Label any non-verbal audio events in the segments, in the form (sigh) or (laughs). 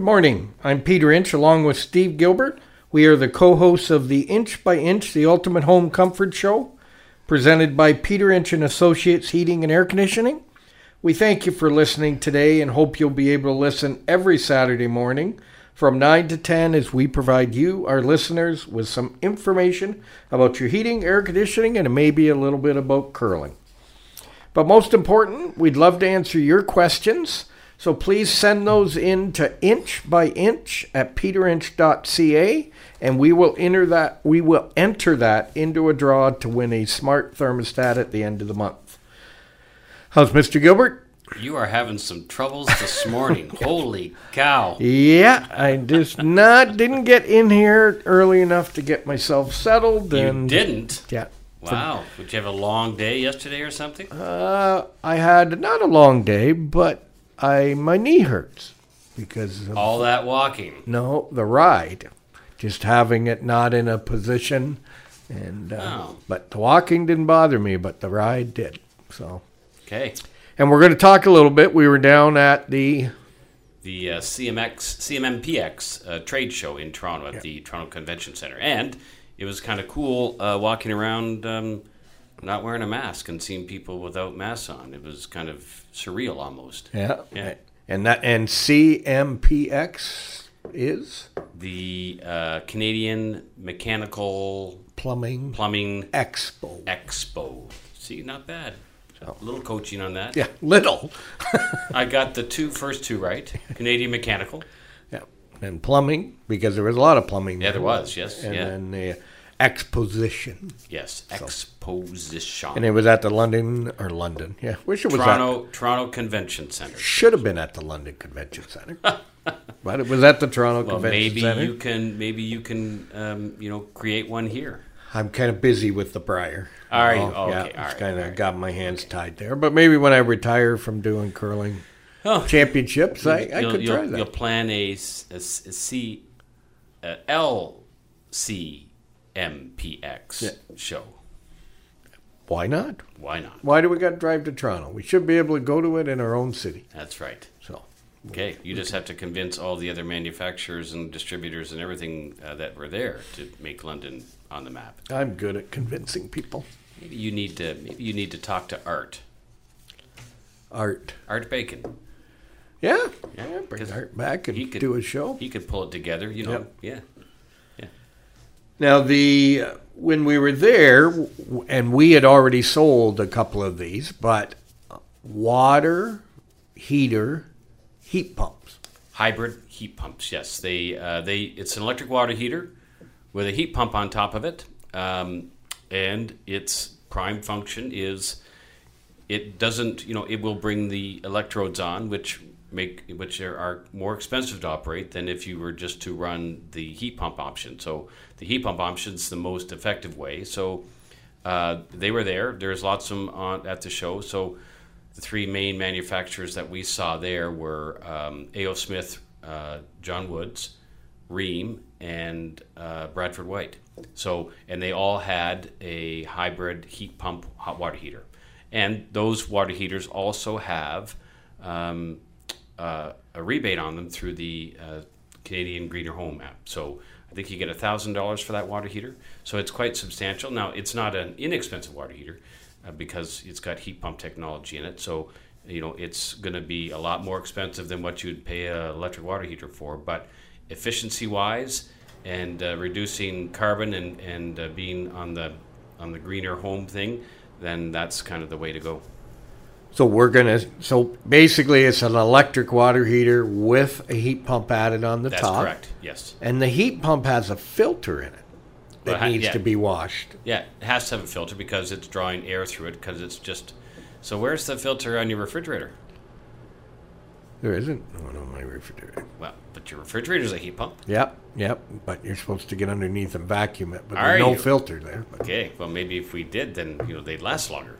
Good morning. I'm Peter Inch along with Steve Gilbert. We are the co hosts of the Inch by Inch, the Ultimate Home Comfort Show, presented by Peter Inch and Associates Heating and Air Conditioning. We thank you for listening today and hope you'll be able to listen every Saturday morning from 9 to 10 as we provide you, our listeners, with some information about your heating, air conditioning, and maybe a little bit about curling. But most important, we'd love to answer your questions. So please send those in to inch by inch at peterinch.ca and we will enter that we will enter that into a draw to win a smart thermostat at the end of the month. How's Mr. Gilbert? You are having some troubles this morning. (laughs) Holy cow. Yeah, I just (laughs) not didn't get in here early enough to get myself settled You and didn't? yeah. Wow. Did you have a long day yesterday or something? Uh, I had not a long day, but I my knee hurts because of All that walking. No, the ride. Just having it not in a position, and uh, Oh. but the walking didn't bother me, but the ride did. So, Okay. and we're going to talk a little bit. We were down at the The uh, CMX, CMMPX uh, trade show in Toronto at the Toronto Convention Center. And it was kind of cool uh, walking around um, not wearing a mask and seeing people without masks on. It was kind of surreal almost. yeah, Yeah. and that and CMPX is The uh, Canadian Mechanical plumbing Plumbing expo. Expo. See, not bad. A little coaching on that. Yeah, little. (laughs) I got the two first two right. Canadian Mechanical. yeah, and plumbing because there was a lot of plumbing. Yeah, there was, yes, and yeah. then the exposition, Yes, Exposition. and it was at the London or London. Yeah, wish it was at Toronto Toronto Convention Center. should have been at the London Convention Center, (laughs) but it was at the Toronto Well, Convention maybe Center. you can maybe you can um, you know create one here. I'm kind of busy with the Brier. All right. Oh, Oh, yeah, okay, all it's kind of right. got my hands tied there. But maybe when I retire from doing curling Oh, championships, I, I could try that. You'll plan a, s- a s- a C, a LCMPX Yeah. show. Why not? Why not? Why do we got to drive to Toronto? We should be able to go to it in our own city. That's right. So Okay, you just have to convince all the other manufacturers and distributors and everything uh, that were there to make London on the map. I'm good at convincing people. Maybe you need to maybe you need to talk to Art. Art. Art Bacon. Yeah. Yeah, bring Art back and he could- do a show. He could pull it together, you know. Yep. Yeah. Now the when we were there, and we had already sold a couple of these, but water heater heat pumps. Hybrid heat pumps. Yes, they uh, they it's an electric water heater with a heat pump on top of it, um, and its prime function is it doesn't you know it will bring the electrodes on, which make which are, more expensive to operate than if you were just to run the heat pump option. So the heat pump option is the most effective way. So uh, they were there. There's lots of them at the show. So the three main manufacturers that we saw there were um, A.O. Smith, uh, John Woods, Rheem, and uh, Bradford White. So, and they all had a hybrid heat pump hot water heater. And those water heaters also have um, uh, a rebate on them through the uh, Canadian Greener Home app. So I think you get $1,000 for that water heater. So it's quite substantial. Now, it's not an inexpensive water heater uh, because it's got heat pump technology in it. So, you know, it's going to be a lot more expensive than what you'd pay an electric water heater for. But efficiency wise and uh, reducing carbon and, and uh, being on the, on the greener home thing, then that's kind of the way to go. So we're gonna. So basically, it's an electric water heater with a heat pump added on the top. That's top. correct. Yes. And the heat pump has a filter in it that Well, needs yeah. to be washed. Yeah, it has to have a filter because it's drawing air through it because it's just. So where's the filter on your refrigerator? There isn't one on my refrigerator. Well, but your refrigerator's a heat pump. Yep, yep. But you're supposed to get underneath and vacuum it, but Are there's no you? filter there. But- Okay, well maybe if we did, then you know they'd last longer.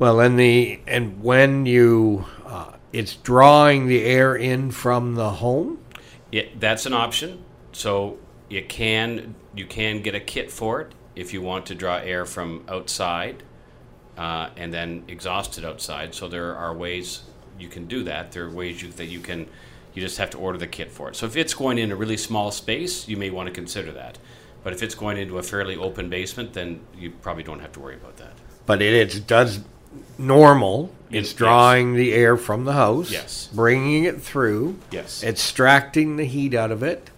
Well, and the and when you, uh, it's drawing the air in from the home. It, that's an option. So you can you can get a kit for it if you want to draw air from outside uh, and then exhaust it outside. So there are ways you can do that. There are ways you, that you can You just have to order the kit for it. So if it's going in a really small space, you may want to consider that. But if it's going into a fairly open basement, then you probably don't have to worry about that. But it is does normal. It's Yes. drawing the air from the house, Yes. bringing it through, Yes. extracting the heat out of it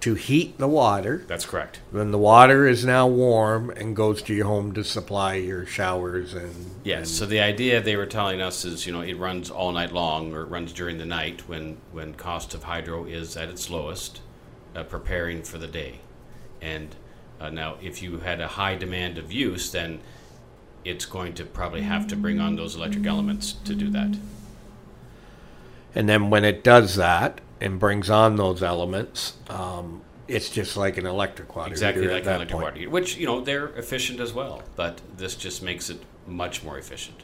to heat the water. That's correct. Then the water is now warm and goes to your home to supply your showers and Yes. So the idea they were telling us is, you know, it runs all night long, or it runs during the night when when cost of hydro is at its lowest, uh, preparing for the day. And uh, now, if you had a high demand of use, then it's going to probably have to bring on those electric elements to do that. And then when it does that and brings on those elements, um, it's just like an electric water Exactly heater like at an electric point. water heater, which you know they're efficient as well, but this just makes it much more efficient.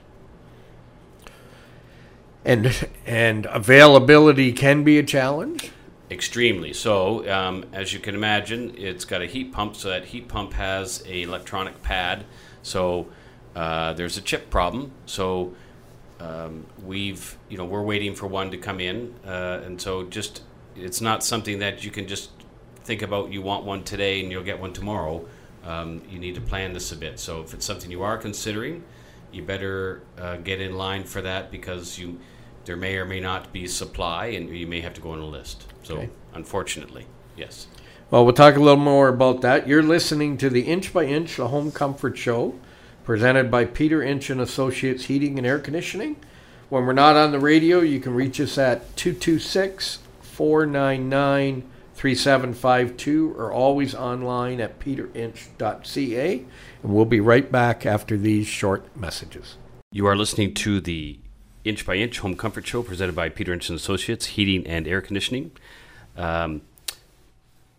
And and availability can be a challenge. Extremely so. Um, as you can imagine, it's got a heat pump, so that heat pump has a electronic pad. So uh, there's a chip problem. So um, we've, you know, we're waiting for one to come in, uh, and so just it's not something that you can just think about. You want one today, and you'll get one tomorrow. Um, you need to plan this a bit. So if it's something you are considering, you better uh, get in line for that because you there may or may not be supply, and you may have to go on a list. So Okay. unfortunately, yes. Well, we'll talk a little more about that. You're listening to the Inch by Inch, the Home Comfort Show, presented by Peter Inch and Associates Heating and Air Conditioning. When we're not on the radio, you can reach us at 226 499 3752 or always online at peterinch.ca. And we'll be right back after these short messages. You are listening to the Inch by Inch Home Comfort Show presented by Peter Inch and Associates Heating and Air Conditioning. Um,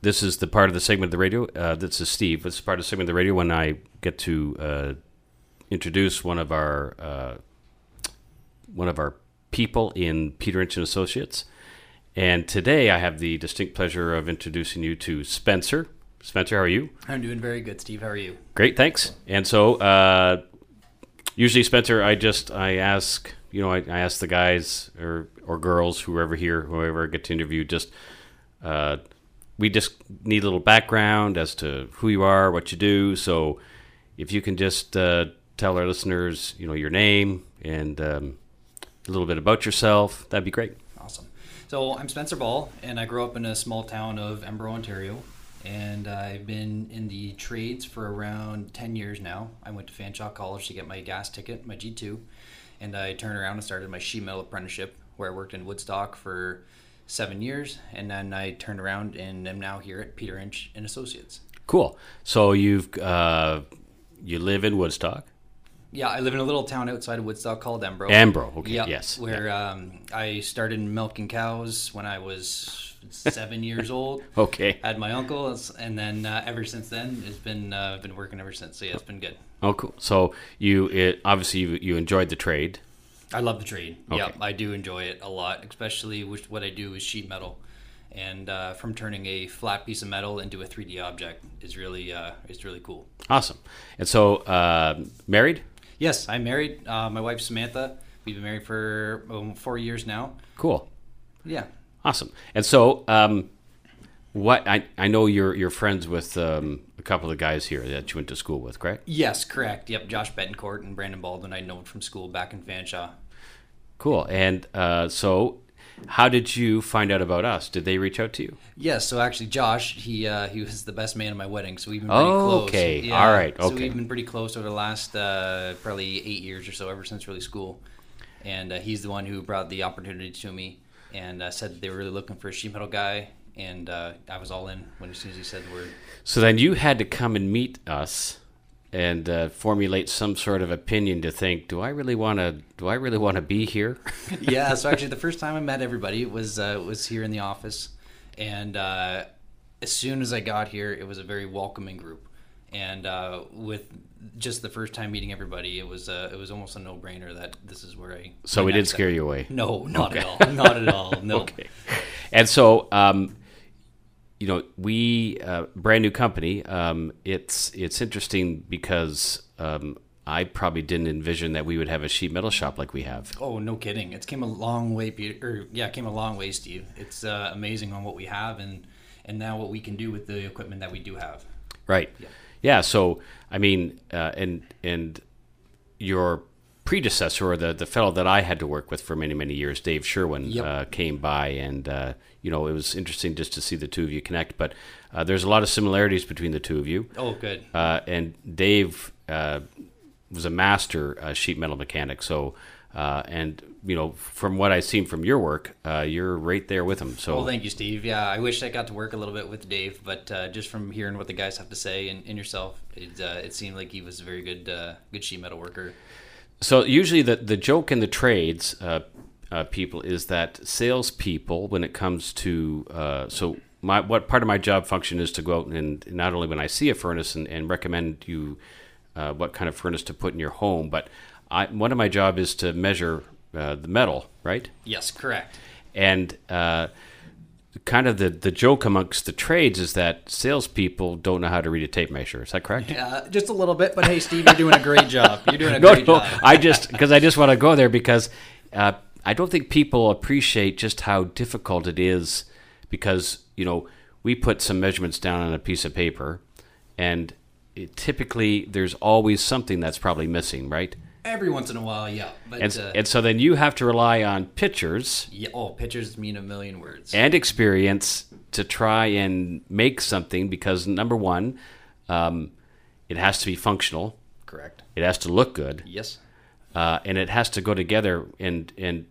this is the part of the segment of the radio. Uh, this is Steve. This is part of the segment of the radio when I get to uh, introduce one of our uh, one of our people in Peter Inch and Associates. And today I have the distinct pleasure of introducing you to Spencer. Spencer, how are you? I'm doing very good, Steve. How are you? Great, thanks. And so, uh, usually, Spencer, I just I ask you know I, I ask the guys or or girls whoever here whoever I get to interview just uh, we just need a little background as to who you are, what you do. So, if you can just uh, tell our listeners, you know, your name and um, a little bit about yourself, that'd be great. Awesome. So I'm Spencer Ball, and I grew up in a small town of Embro, Ontario. And I've been in the trades for around 10 years now. I went to Fanshawe College to get my gas ticket, my G2. And I turned around and started my sheet metal apprenticeship, where I worked in Woodstock for seven years. And then I turned around and am now here at Peter Inch and Associates. Cool. So you've uh, you live in Woodstock, Yeah, I live in a little town outside of Woodstock called Embro. Ambro. Okay. Yeah, Yes. Where um, I started milking cows when I was seven years (laughs) old. Okay. Had my uncle's, and then uh, ever since then, it's been uh, been working ever since. So yeah, it's been good. Oh, cool. So you it, obviously you, you enjoyed the trade. I love the trade. Okay. Yeah, I do enjoy it a lot, especially with what I do is sheet metal, and uh, from turning a flat piece of metal into a 3D object is really uh, is really cool. Awesome. And so uh, married. Yes, I'm married. Uh, my wife Samantha. We've been married for um, four years now. Cool. Yeah. Awesome. And so um, what I I know you're you're friends with um, a couple of guys here that you went to school with, correct? Yes, correct. Yep, Josh Betancourt and Brandon Baldwin. I know from school back in Fanshawe. Cool. And uh, so how did you find out about us? Did they reach out to you? Yes, so actually, Josh, he uh, he was the best man at my wedding, so we've been pretty Oh, close. okay. All right, So okay. we've been pretty close over the last uh, probably eight years or so, ever since really school. And uh, he's the one who brought the opportunity to me and uh, said that they were really looking for a sheet metal guy. And uh, I was all in when as soon as he said the word. So then you had to come and meet us and uh, formulate some sort of opinion to think, do I really want to do I really want to be here? (laughs) yeah, so actually, the first time I met everybody was uh, was here in the office, and uh, as soon as I got here, it was a very welcoming group, and uh, with just the first time meeting everybody, it was uh, it was almost a no brainer that this is where I. So we did scare you away. No, not at all, not at all. No. (laughs) Okay. And so, um, you know, we uh, brand new company. Um, it's it's interesting because um, I probably didn't envision that we would have a sheet metal shop like we have. Oh, no kidding! It's came a long way, Peter. Or, yeah, it came a long way, Steve. It's uh, amazing on what we have and and now what we can do with the equipment that we do have. Right. Yeah. yeah so I mean, uh, and and your predecessor or the the fellow that I had to work with for many many years, Dave Sherwin, Yep. uh, came by, and uh, you know it was interesting just to see the two of you connect. But uh, there's a lot of similarities between the two of you. Oh, good. Uh, and Dave uh, was a master uh, sheet metal mechanic. So, uh, and you know, from what I've seen from your work, uh, you're right there with him. So, Well, thank you, Steve. Yeah, I wish I got to work a little bit with Dave, but uh, just from hearing what the guys have to say and, and yourself, it, uh, it seemed like he was a very good, uh, good sheet metal worker. so usually the the joke in the trades uh, uh, people is that salespeople, when it comes to uh, so. My, what part of my job function is to go out and not only when I see a furnace and, and recommend you uh, what kind of furnace to put in your home, but I, one of my job is to measure uh, the metal, right? Yes, correct. And uh, kind of the, the joke amongst the trades is that salespeople don't know how to read a tape measure. Is that correct? Uh, just a little bit, but hey, Steve, you're doing a great job. You're doing a (laughs) no, great no. job. I just because I just want to go there because uh, I don't think people appreciate just how difficult it is because you know we put some measurements down on a piece of paper and it, typically there's always something that's probably missing, right? Every once in a while, yeah. But And, uh, and so then you have to rely on pictures yeah, oh, pictures mean a million words. and experience to try and make something because number one, um, it has to be functional, correct. it has to look good, Yes. uh, and it has to go together. And and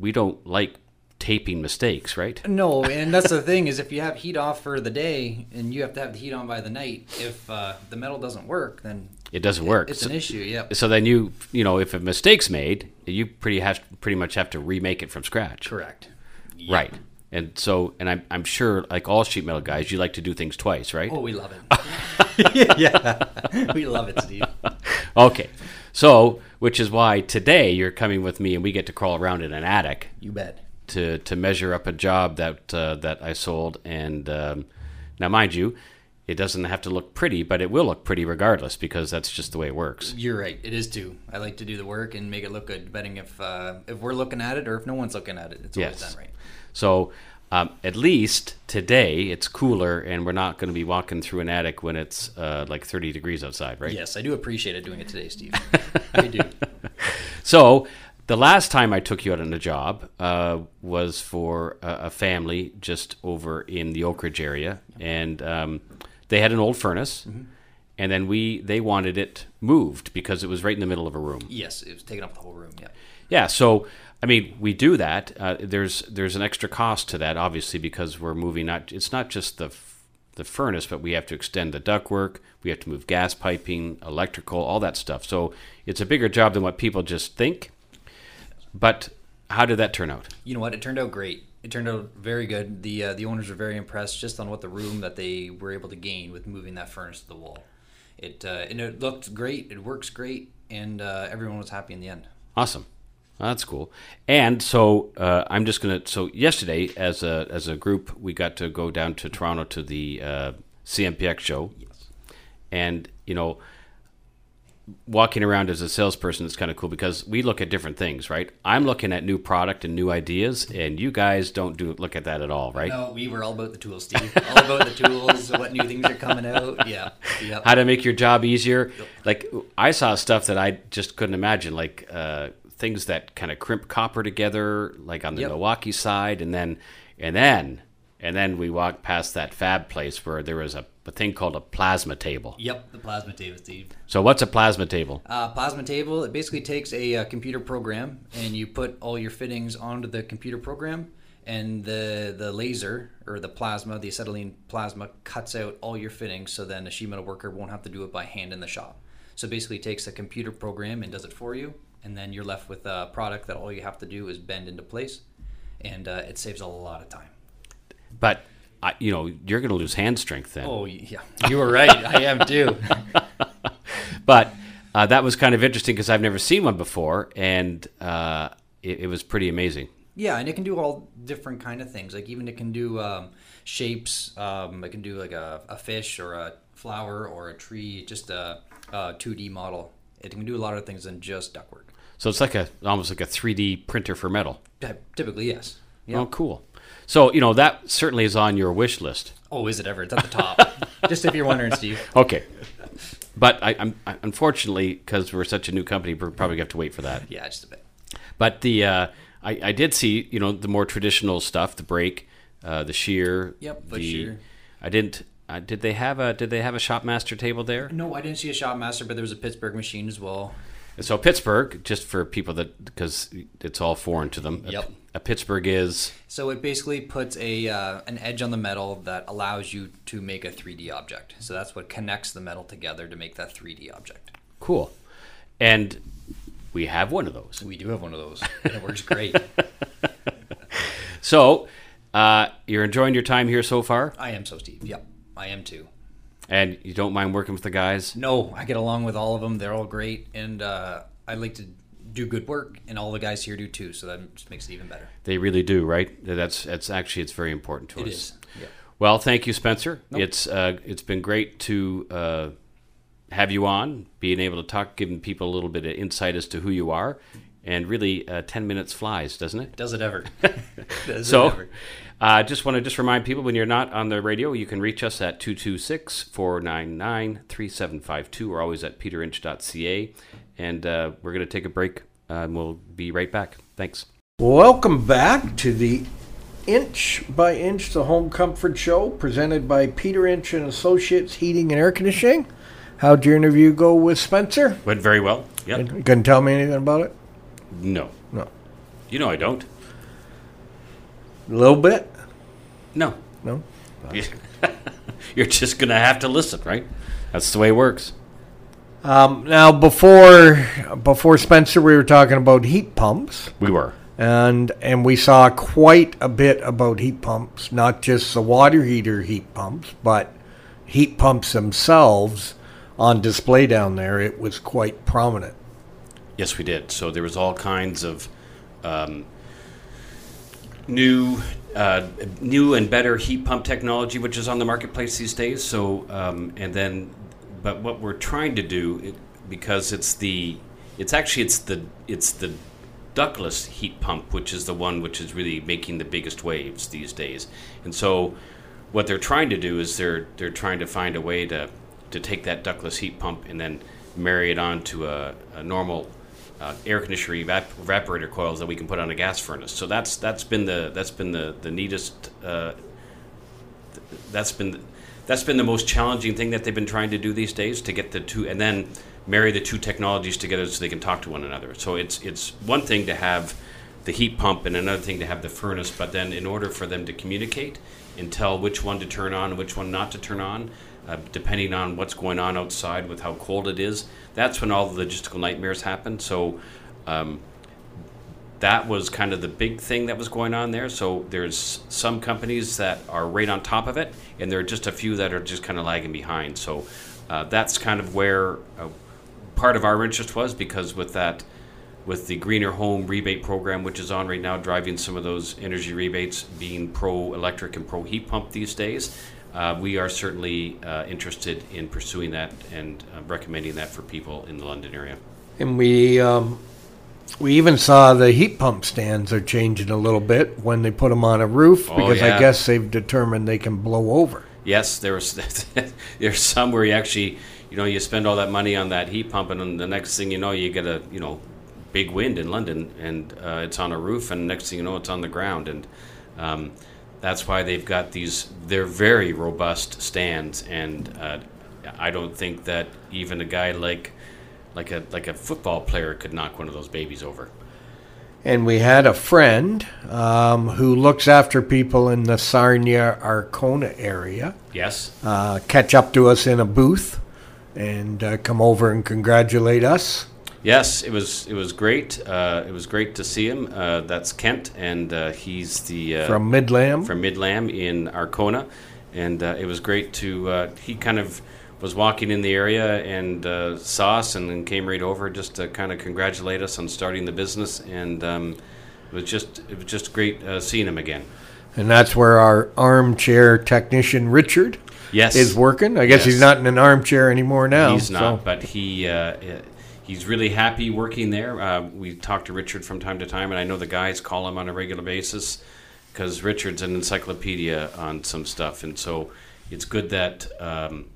we don't like taping mistakes, right? No, (laughs) and that's the thing is if you have heat off for the day and you have to have the heat on by the night, if uh, the metal doesn't work, then It doesn't work. it's so, an issue. Yep. so then you you know if a mistake's made, you pretty have pretty much have to remake it from scratch, Correct. right? And so, and I'm I'm sure like all sheet metal guys, you like to do things twice, right? Oh, we love it. (laughs) (laughs) yeah, we love it, Steve. Okay. So, which is why today you're coming with me and we get to crawl around in an attic You bet. to to measure up a job that uh, that I sold. And um, now, mind you, it doesn't have to look pretty, but it will look pretty regardless because that's just the way it works. You're right. It is too. I like to do the work and make it look good, depending if uh, if we're looking at it or if no one's looking at it. It's always Yes. done right. So. Um, at least today it's cooler, and we're not going to be walking through an attic when it's uh, like 30 degrees outside, right? Yes, I do appreciate it doing it today, Steve. (laughs) I do. So the last time I took you out on a job uh, was for a, a family just over in the Oak Ridge area, and um, they had an old furnace, and then we they wanted it moved because it was right in the middle of a room. Yes, it was taking up the whole room. Yeah. Yeah, so I mean, we do that. Uh, there's there's an extra cost to that, obviously, because we're moving. Not it's not just the f- the furnace, but we have to extend the ductwork. We have to move gas piping, electrical, all that stuff. So it's a bigger job than what people just think. But how did that turn out? You know what? It turned out great. It turned out very good. The uh, the owners were very impressed just on what the room that they were able to gain with moving that furnace to the wall. It uh, and it looked great. It works great, and uh, everyone was happy in the end. Awesome. That's cool. And so uh, I'm just gonna. So yesterday, as a as a group, we got to go down to Toronto to the uh, CMPX show. Yes. and you know walking around as a salesperson is kind of cool because we look at different things right i'm looking at new product and new ideas and you guys don't do look at that at all right No, we were all about the tools, Steve. all about the tools, what new things are coming out. Yeah. Yep. how to make your job easier like i saw stuff that i just couldn't imagine like uh, things that kind of crimp copper together like on the Yep. milwaukee side and then and then and then we walked past that fab place where there was a, a thing called a plasma table Yep, the plasma table, Steve. so what's a plasma table Uh, plasma table. It basically takes a, uh computer program and you put all your fittings onto the computer program, and the the laser or the plasma, the acetylene plasma, cuts out all your fittings. So then a sheet metal worker won't have to do it by hand in the shop. So basically, it takes a computer program and does it for you, and then you're left with a product that all you have to do is bend into place, and uh, it saves a lot of time. but I, you know you're going to lose hand strength then Oh yeah, you were right. I am too. (laughs) But uh, that was kind of interesting because I've never seen one before, and uh, it, it was pretty amazing. Yeah, and it can do all different kind of things. Like even it can do um, shapes. Um, it can do like a, a fish or a flower or a tree. Just a, a 2D model. It can do a lot of things than just ductwork. So it's like a almost like a 3D printer for metal. Ty- Typically, yes. Yeah. Oh, cool. So you know that certainly is on your wish list. Oh, is it ever? It's at the top. (laughs) just if you're wondering, Steve. Okay. But I, I'm I, unfortunately because we're such a new company, we're probably gonna have to wait for that. Yeah, just a bit. But the uh, I, I did see you know the more traditional stuff, the brake, uh, the shear. Yep, the shear. I didn't. Uh, did they have a Did they have a Shopmaster table there? No, I didn't see a Shopmaster, but there was a Pittsburgh machine as well. So Pittsburgh, just for people that because it's all foreign to them. Yep. A, a Pittsburgh is So it basically puts a uh, an edge on the metal that allows you to make a 3D object. So that's what connects the metal together to make that 3D object. cool, and we have one of those. We do have one of those. and it works great. (laughs) So uh, you're enjoying your time here so far, I am so Steve. Yep, I am too. And you don't mind working with the guys. No, I get along with all of them. They're all great, and uh, I like to do good work, and all the guys here do too. So that just makes it even better. They really do, right? That's that's actually it's very important to It us. is. Yeah. Well, thank you, Spencer. Nope. It's uh, it's been great to uh, have you on, being able to talk, giving people a little bit of insight as to who you are, and really, uh, ten minutes flies, doesn't it? Does it ever? (laughs) Does it So, ever. I just want to just remind people when you're not on the radio, you can reach us at 226 499 3752. We're always at peterinch.ca. And uh, we're going to take a break uh, and we'll be right back. Thanks. Welcome back to the Inch by Inch the Home Comfort Show, presented by Peter Inch and Associates Heating and Air Conditioning. How'd your interview go with Spencer? Went very well. Yep. You couldn't tell me anything about it? No. No. You know I don't. A little bit? No. No. (laughs) You're just going to have to listen, right? That's the way it works. Um, now, before before Spencer, we were talking about heat pumps, We were. and and we saw quite a bit about heat pumps, not just the water heater heat pumps, but heat pumps themselves on display down there. It was quite prominent. Yes, we did. So there was all kinds of um, new, uh, new and better heat pump technology, which is on the marketplace these days. So, um, and then, but what we're trying to do, it, because it's the, it's actually it's the it's the ductless heat pump, which is the one which is really making the biggest waves these days. And so, what they're trying to do is they're they're trying to find a way to to take that ductless heat pump and then marry it on to a, a normal uh, air conditioner evap- evaporator coils that we can put on a gas furnace. So that's that's been the that's been the the neatest. Uh, th- that's been that's been the most challenging thing that they've been trying to do these days to get the two and then marry the two technologies together so they can talk to one another. So it's it's one thing to have the heat pump and another thing to have the furnace, but then in order for them to communicate and tell which one to turn on and which one not to turn on, uh, depending on what's going on outside with how cold it is, that's when all the logistical nightmares happen. So. Um, that was kind of the big thing that was going on there. So there's some companies that are right on top of it, and there are just a few that are just kind of lagging behind. So uh, that's kind of where uh, part of our interest was because with that, with the Greener Home rebate program, which is on right now, driving some of those energy rebates, being pro electric and pro heat pump these days. Uh, we are certainly uh, interested in pursuing that and uh, recommending that for people in the London area. And we um, we even saw the heat pump stands are changing a little bit when they put them on a roof Oh, because yeah. I guess they've determined they can blow over. Yes, there was. (laughs) there's some where you actually, you know, you spend all that money on that heat pump, and then the next thing you know, you get a, you know, big wind in London, and uh, it's on a roof, and next thing you know, it's on the ground, and um, that's why they've got these. They're very robust stands, and uh, I don't think that even a guy like, like a like a football player could knock one of those babies over. And we had a friend um, who looks after people in the Sarnia Arkona area Yes. uh, catch up to us in a booth and uh, come over and congratulate us. Yes, it was it was great. Uh, it was great to see him. Uh, that's Kent, and uh, he's the uh, From Midlam. from Midlam in Arkona, and uh, it was great to. Uh, he kind of was walking in the area and uh, saw us, and then came right over just to kind of congratulate us on starting the business, and um, it was just it was just great uh, seeing him again. And that's where our armchair technician Richard Yes, is working. I guess Yes. he's not in an armchair anymore now. He's so- not, but he uh, he's really happy working there. Uh, we talk to Richard from time to time, and I know the guys call him on a regular basis because Richard's an encyclopedia on some stuff, and so it's good that um,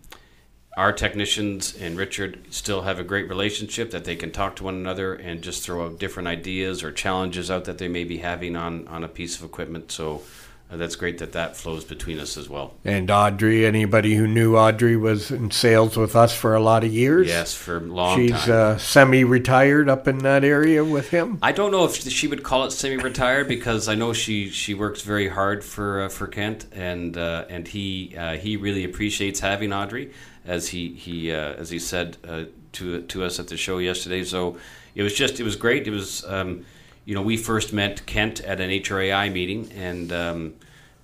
our technicians and Richard still have a great relationship that they can talk to one another and just throw out different ideas or challenges out that they may be having on on a piece of equipment. So. Uh, that's great that that flows between us as well. And Audrey, anybody who knew Audrey was in sales with us for a lot of years. Yes, for a long She's time. uh, semi-retired up in that area with him. I don't know if she would call it semi-retired (laughs) because I know she, she works very hard for uh, for Kent and uh, and he uh, he really appreciates having Audrey as he he uh, as he said uh, to to us at the show yesterday. So it was just it was great. It was um, you know we first met Kent at an HRAI meeting and. Um,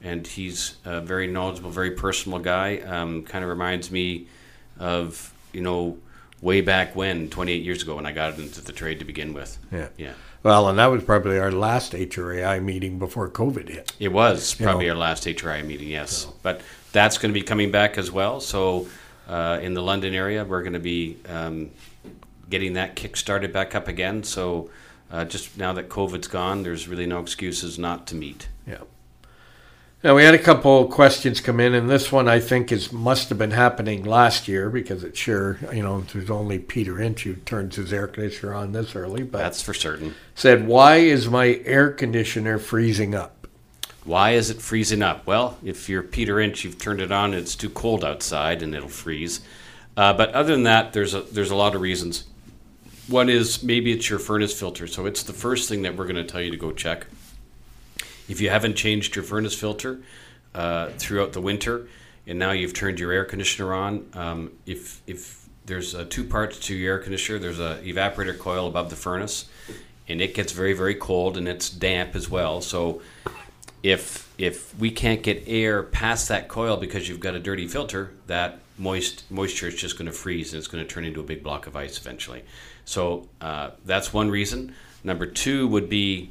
and he's a very knowledgeable, very personal guy. Um, kind of reminds me of you know way back when, 28 years ago, when I got into the trade to begin with. Yeah. Yeah. Well, and that was probably our last HRAI meeting before COVID hit. It was You probably know. our last HRAI meeting, yes. But that's going to be coming back as well. So uh, in the London area, we're going to be um, getting that kick started back up again. So uh, just now that COVID's gone, there's really no excuses not to meet. Yeah. Now we had a couple questions come in, and this one I think is must have been happening last year because it sure you know there's only Peter Inch who turns his air conditioner on this early. But That's for certain. said, why is my air conditioner freezing up? Why is it freezing up? Well, if you're Peter Inch, you've turned it on, it's too cold outside, and it'll freeze. Uh, but other than that, there's a there's a lot of reasons. One is maybe it's your furnace filter, so it's the first thing that we're going to tell you to go check. If you haven't changed your furnace filter uh, throughout the winter, and now you've turned your air conditioner on, um, if if there's uh, two parts to your air conditioner, there's a evaporator coil above the furnace, and it gets very very cold and it's damp as well. So if if we can't get air past that coil because you've got a dirty filter, that moist moisture is just going to freeze and it's going to turn into a big block of ice eventually. So uh, that's one reason. Number two would be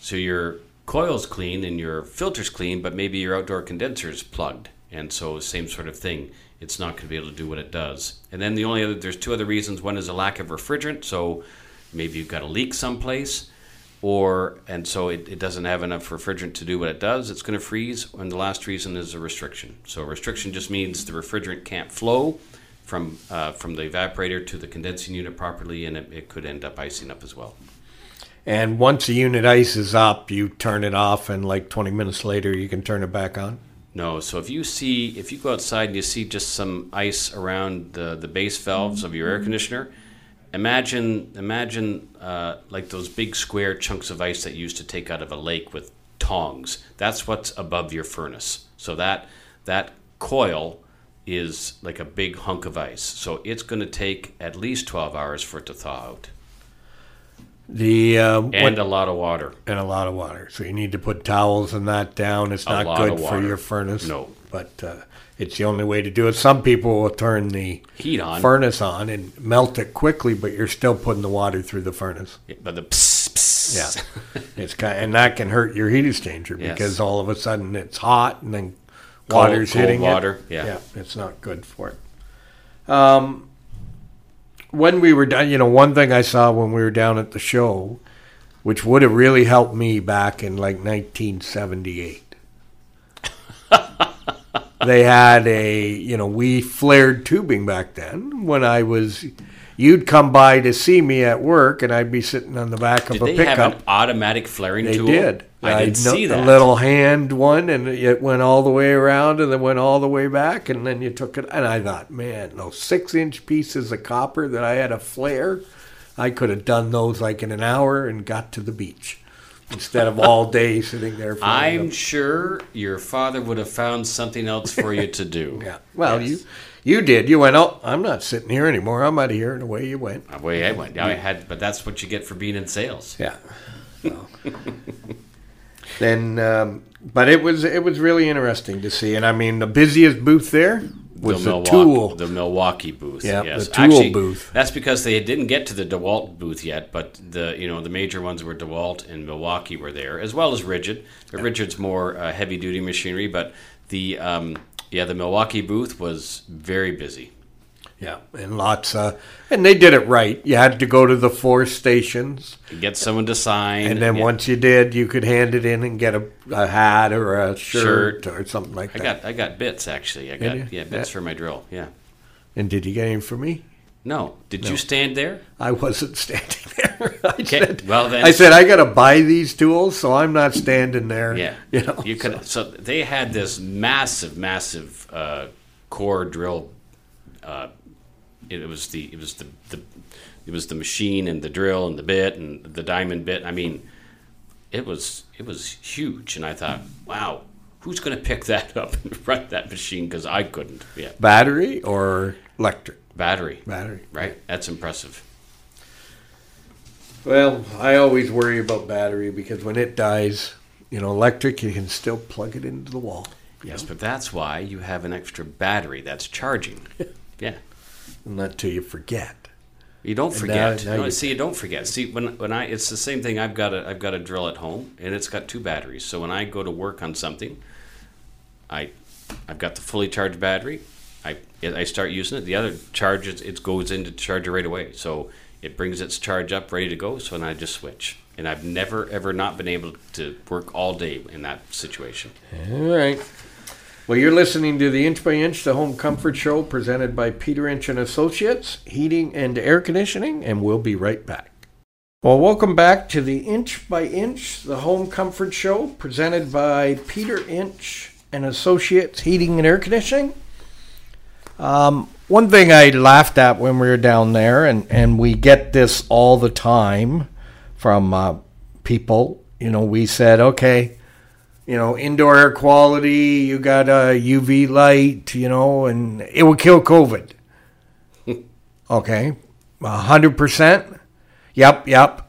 so your coil's clean and your filter's clean, but maybe your outdoor condenser's plugged, and so same sort of thing. It's not going to be able to do what it does. And then the only other there's two other reasons. One is a lack of refrigerant, so maybe you've got a leak someplace, or and so it, it doesn't have enough refrigerant to do what it does. It's going to freeze. And the last reason is a restriction. So restriction just means the refrigerant can't flow from uh, from the evaporator to the condensing unit properly, and it, it could end up icing up as well. And once the unit ices up, you turn it off, and like 20 minutes later, you can turn it back on. No, so if you see if you go outside and you see just some ice around the, the base valves of your air conditioner, imagine imagine uh, like those big square chunks of ice that you used to take out of a lake with tongs. That's what's above your furnace. So that that coil is like a big hunk of ice. So it's going to take at least twelve hours for it to thaw out, The uh, and what- a lot of water. and a lot of water. So you need to put towels and that down. It's A not good for your furnace. No. But uh, it's the only way to do it. Some people will turn the Heat on, furnace on and melt it quickly, but you're still putting the water through the furnace. but the pss, pss. Yeah. it's kind and that can hurt your heat exchanger (laughs) Yes. because all of a sudden it's hot and then water's cold hitting water, it. yeah. it's not good for it. Um, when we were down, you know, one thing I saw when we were down at the show, which would have really helped me back in like 1978. (laughs) they had a, you know, we flared tubing back then when I was. You'd come by to see me at work, and I'd be sitting on the back of Did a they pickup. have an automatic flaring They tool? did. I did know- see that. A little hand one, and it went all the way around, and then went all the way back, and then you took it. And I thought, man, those six-inch pieces of copper that I had to flare, I could have done those like in an hour and got to the beach instead of all (laughs) day sitting there. I'm sure your father would have found something else for you to do. (laughs) yeah. Well, Yes. you you did. You went. Oh, I'm not sitting here anymore. I'm out of here, and away you went. Away I went. Yeah, I had, but that's what you get for being in sales. Yeah. (laughs) So. Then, um, but it was it was really interesting to see, and I mean the busiest booth there was the, Milwaukee, tool. the Milwaukee booth. Yeah, yes. the tool Actually, booth. That's because they didn't get to the DeWalt booth yet, but the you know the major ones were DeWalt and Milwaukee were there, as well as Ridgid. But Ridgid's more uh, heavy duty machinery, but the um, yeah the Milwaukee booth was very busy. Yeah, and lots of, and they did it right. You had to go to the four stations, Get someone to sign, and then yeah. once you did, you could hand it in and get a, a hat or a shirt, Shirt. or something like that. I got I got bits actually. I got you? yeah bits Yeah. for my drill. Yeah. and did you get any for me? No, did you stand there? I wasn't (laughs) standing there. (laughs) I Okay, said, well then- I said I got to buy these tools, so I'm not standing there. Yeah, (laughs) you know, you could. So they had this massive, massive uh, core drill. Uh, it was the it was the, the it was the machine and the drill and the bit and the diamond bit. I mean, it was it was huge, and I thought, wow, who's going to pick that (laughs) up and run that machine? Because I couldn't. Yeah, battery or electric battery. battery. Right, that's impressive. Well, I always worry about battery because when it dies, you know, electric, you can still plug it into the wall. Yes, but that's why you have an extra battery that's charging. (laughs) Yeah. Not till you forget. You don't forget. now- now no, you- see, you don't forget. See, when when I, it's the same thing. I've got a I've got a drill at home, and it's got two batteries. So when I go to work on something, I I've got the fully charged battery. I I start using it. The other charges it goes into charger right away. So it brings its charge up, ready to go. So then I just switch. And I've never ever not been able to work all day in that situation. All right. Well, you're listening to the Inch by Inch, the Home Comfort Show, presented by Peter Inch and Associates, Heating and Air Conditioning, and we'll be right back. Well, welcome back to the Inch by Inch, the Home Comfort Show, presented by Peter Inch and Associates, Heating and Air Conditioning. Um, one thing I laughed at when we were down there, and, and we get this all the time from uh, people, you know, we said, okay, you know, indoor air quality, you got a UV light, you know, and it will kill COVID. (laughs) okay, a hundred percent. Yep, yep.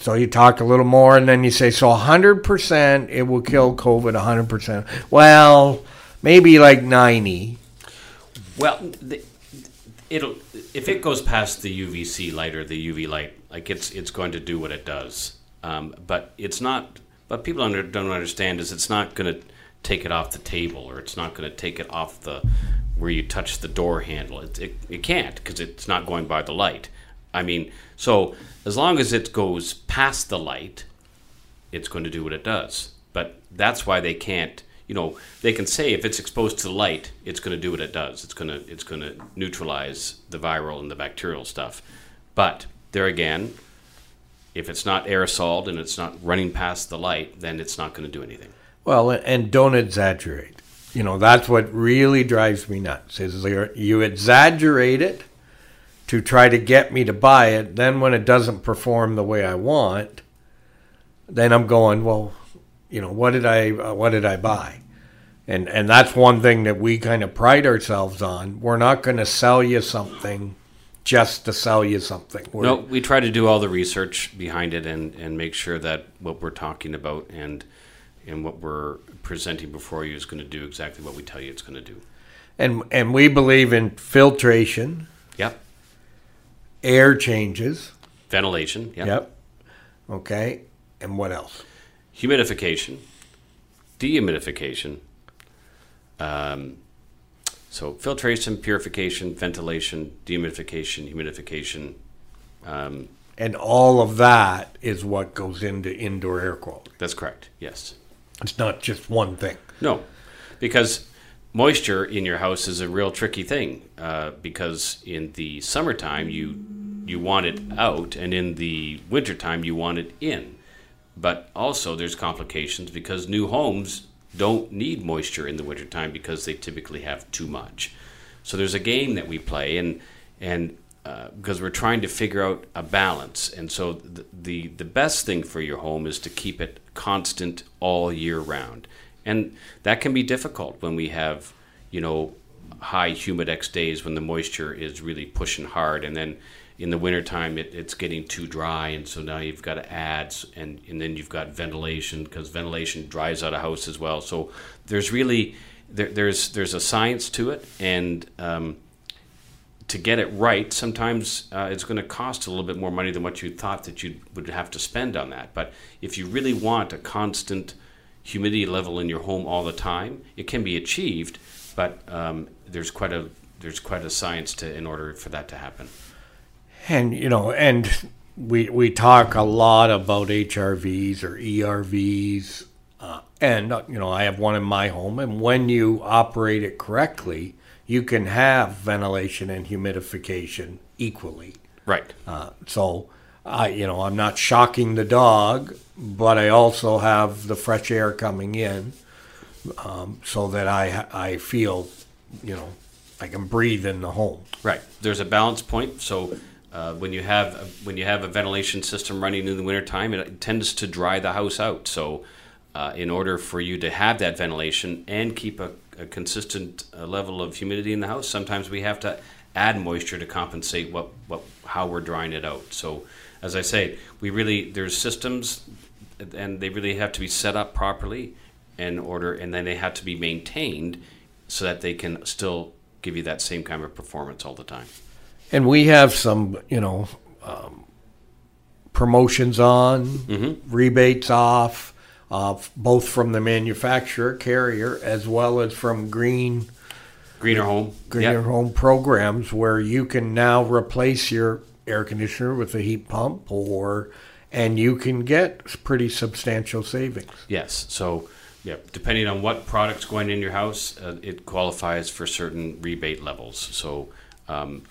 So you talk a little more, and then you say, so a hundred percent, it will kill COVID. A hundred percent. Well, maybe like ninety. Well, the, it'll if it goes past the UVC light or the UV light, like it's it's going to do what it does. Um, but it's not. But people under, don't understand is it's not going to take it off the table or it's not going to take it off the where you touch the door handle. It it, it can't because it's not going by the light. I mean, so as long as it goes past the light, it's going to do what it does. But that's why they can't. You know, they can say if it's exposed to the light, it's going to do what it does. It's going to it's going to neutralize the viral and the bacterial stuff. But there again, if it's not aerosoled and it's not running past the light, then it's not going to do anything. Well, and don't exaggerate. You know, that's what really drives me nuts. Is you're- exaggerate it to try to get me to buy it. Then when it doesn't perform the way I want, then I'm going, well, you know, what did I uh, what did I buy? And and that's one thing that we kind of pride ourselves on. We're not going to sell you something just to sell you something. We're, No, we try to do all the research behind it and, and make sure that what we're talking about and and what we're presenting before you is going to do exactly what we tell you it's going to do. And and we believe in filtration, Yep. air changes. Ventilation. Yep. Yep. Okay. And what else? Humidification, dehumidification. Um, so filtration, purification, ventilation, dehumidification, humidification. Um, And all of that is what goes into indoor air quality. that's correct. Yes. It's not just one thing. No, because moisture in your house is a real tricky thing. Uh, because in the summertime you you want it out, and in the wintertime you want it in. But also there's complications because new homes don't need moisture in the wintertime because they typically have too much. So there's a game that we play, and and uh, because we're trying to figure out a balance, and so the, the the best thing for your home is to keep it constant all year round, and that can be difficult when we have you know high humidex days when the moisture is really pushing hard, and then in the wintertime it, it's getting too dry, and so now you've got to add, and and then you've got ventilation because ventilation dries out a house as well. So there's really there, there's there's a science to it, and um, to get it right, sometimes uh, it's going to cost a little bit more money than what you thought that you would have to spend on that. But if you really want a constant humidity level in your home all the time, it can be achieved, but um, there's quite a there's quite a science to in order for that to happen. And you know, and we we talk a lot about HRVs or ERVs, uh, and uh, you know, I have one in my home, and when you operate it correctly, you can have ventilation and humidification equally. Right. Uh, so, I you know, I'm not shocking the dog, but I also have the fresh air coming in, um, so that I I feel, you know, I can breathe in the home. Right. There's a balance point. So uh, when you have a, when you have a ventilation system running in the wintertime, it tends to dry the house out. So uh, in order for you to have that ventilation and keep a, a consistent uh, level of humidity in the house, sometimes we have to add moisture to compensate what, what how we're drying it out. So as I say, we really there's systems and they really have to be set up properly in order and then they have to be maintained so that they can still give you that same kind of performance all the time. And we have some, you know, um, promotions on, rebates off, uh, both from the manufacturer Carrier as well as from green Greener home. greener Yep. home programs where you can now replace your air conditioner with a heat pump or and you can get pretty substantial savings. Yes. So, yeah, depending on what product's going in your house, uh, it qualifies for certain rebate levels. So, um,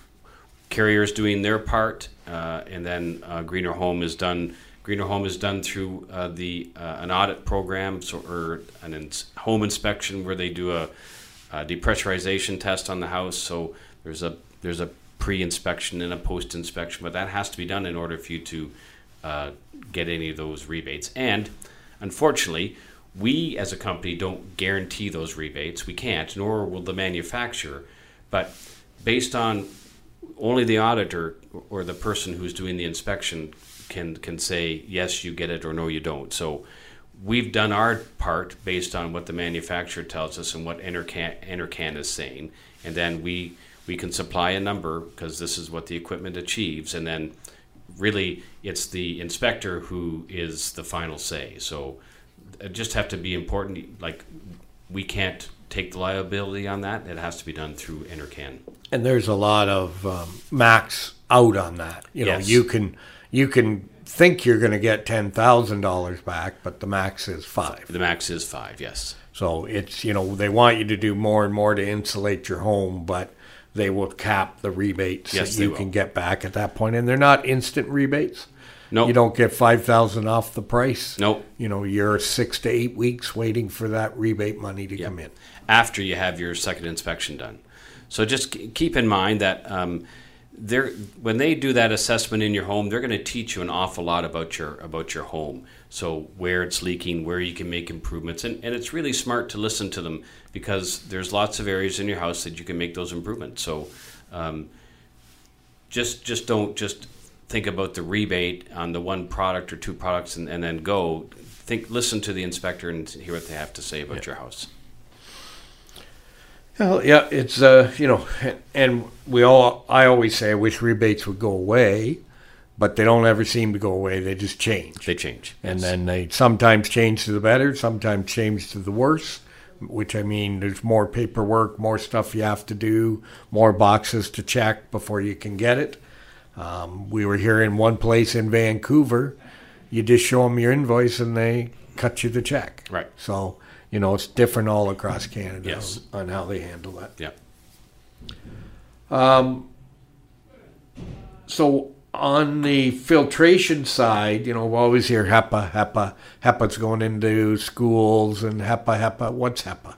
carriers doing their part, uh, and then uh, Greener Home is done. Greener Home is done through uh, the an audit program, so or an ins- home inspection where they do a, a depressurization test on the house. So there's a there's a pre-inspection and a post-inspection, but that has to be done in order for you to uh, get any of those rebates. And unfortunately, we as a company don't guarantee those rebates. We can't, nor will the manufacturer. But based on only the auditor or the person who's doing the inspection can can say yes you get it or no you don't. So we've done our part based on what the manufacturer tells us and what NRCan, NRCan is saying, and then we we can supply a number because this is what the equipment achieves, and then really it's the inspector who is the final say. So it just have to be important. Like we can't take the liability on that. It has to be done through NRCan. and there's a lot of um, max out on that. You know, Yes. you can you can think you're going to get ten thousand dollars back, but the max is five. The max is five. Yes. So it's you know they want you to do more and more to insulate your home, but they will cap the rebates Yes, that you will. can get back at that point, and they're not instant rebates. No. You don't get five thousand off the price. Nope. You know you're six to eight weeks waiting for that rebate money to come in. After you have your second inspection done. So just keep in mind that um, they're, when they do that assessment in your home, they're going to teach you an awful lot about your about your home. So where it's leaking, where you can make improvements, and, and it's really smart to listen to them because there's lots of areas in your house that you can make those improvements. So um, just just don't just think about the rebate on the one product or two products and, and then go. Think, listen to the inspector and hear what they have to say about your house. Well, yeah, it's uh, you know, and we all. I always say I wish rebates would go away, but they don't ever seem to go away. They just change, They change, and Yes. then they sometimes change to the better, sometimes change to the worse. Which I mean, there's more paperwork, more stuff you have to do, more boxes to check before you can get it. Um, we were here in one place in Vancouver. You just show them your invoice and they cut you the check. Right. So you know it's different all across Canada Yes. on how they handle that. Yeah. Um, so on the filtration side, you know, we always hear HEPA, HEPA, HEPA's going into schools and HEPA, HEPA. What's HEPA?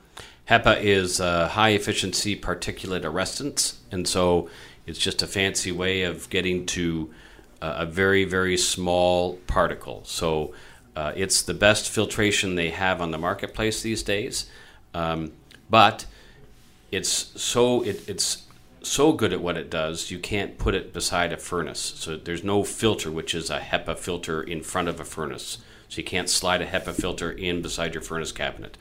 HEPA is uh, high efficiency particulate arrestance, and so it's just a fancy way of getting to uh, a very, very small particle. So uh, it's the best filtration they have on the marketplace these days, um, but it's so it, it's so good at what it does you can't put it beside a furnace. So there's no filter which is a HEPA filter in front of a furnace. So you can't slide a HEPA filter in beside your furnace cabinet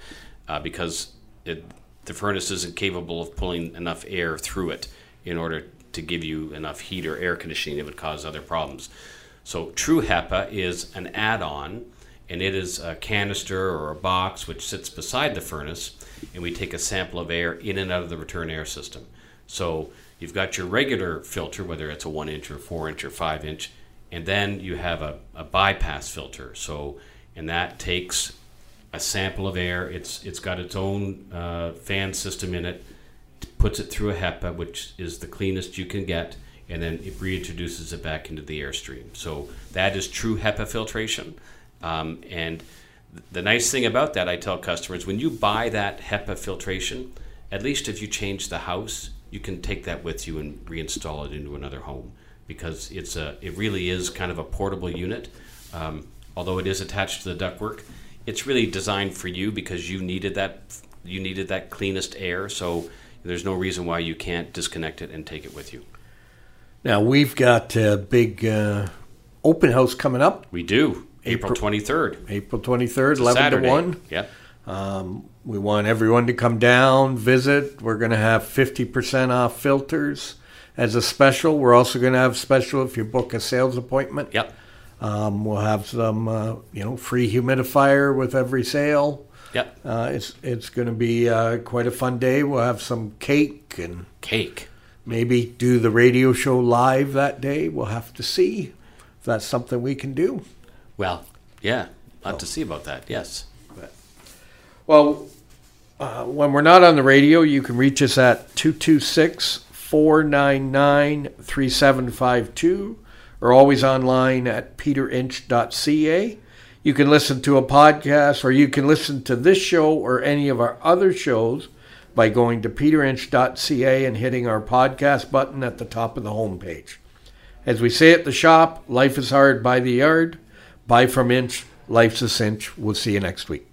uh, because it, the furnace isn't capable of pulling enough air through it in order to give you enough heat or air conditioning it would cause other problems. So true HEPA is an add-on and it is a canister or a box which sits beside the furnace, and we take a sample of air in and out of the return air system. So you've got your regular filter, whether it's a one inch or four inch or five inch, and then you have a, a bypass filter. So, and that takes a sample of air. It's it's got its own uh, fan system in it, puts it through a HEPA, which is the cleanest you can get, and then it reintroduces it back into the airstream. So that is true HEPA filtration. Um, and the nice thing about that, I tell customers, when you buy that HEPA filtration, at least if you change the house, you can take that with you and reinstall it into another home because it's a it really is kind of a portable unit. Um, although it is attached to the ductwork, it's really designed for you because you needed that you needed that cleanest air. So there's no reason why you can't disconnect it and take it with you. Now we've got a big uh, open house coming up, We do April twenty third, April twenty third, eleven Saturday. to one. Yeah. Um, we want everyone to come down, visit. We're going to have 50% off filters as a special. We're also going to have special if you book a sales appointment. Yep. Um, we'll have some, uh, you know, free humidifier with every sale. Yep. Uh, it's it's going to be uh, quite a fun day. We'll have some cake and Cake. maybe do the radio show live that day. We'll have to see if that's something we can do. Well, yeah. I'll have to see about that. Yes. Well, uh, when we're not on the radio, you can reach us at 226 499 3752 or always online at peterinch.ca. You can listen to a podcast or you can listen to this show or any of our other shows by going to peterinch.ca and hitting our podcast button at the top of the homepage. As we say at the shop, life is hard by the yard. Buy from Inch, life's a cinch. We'll see you next week.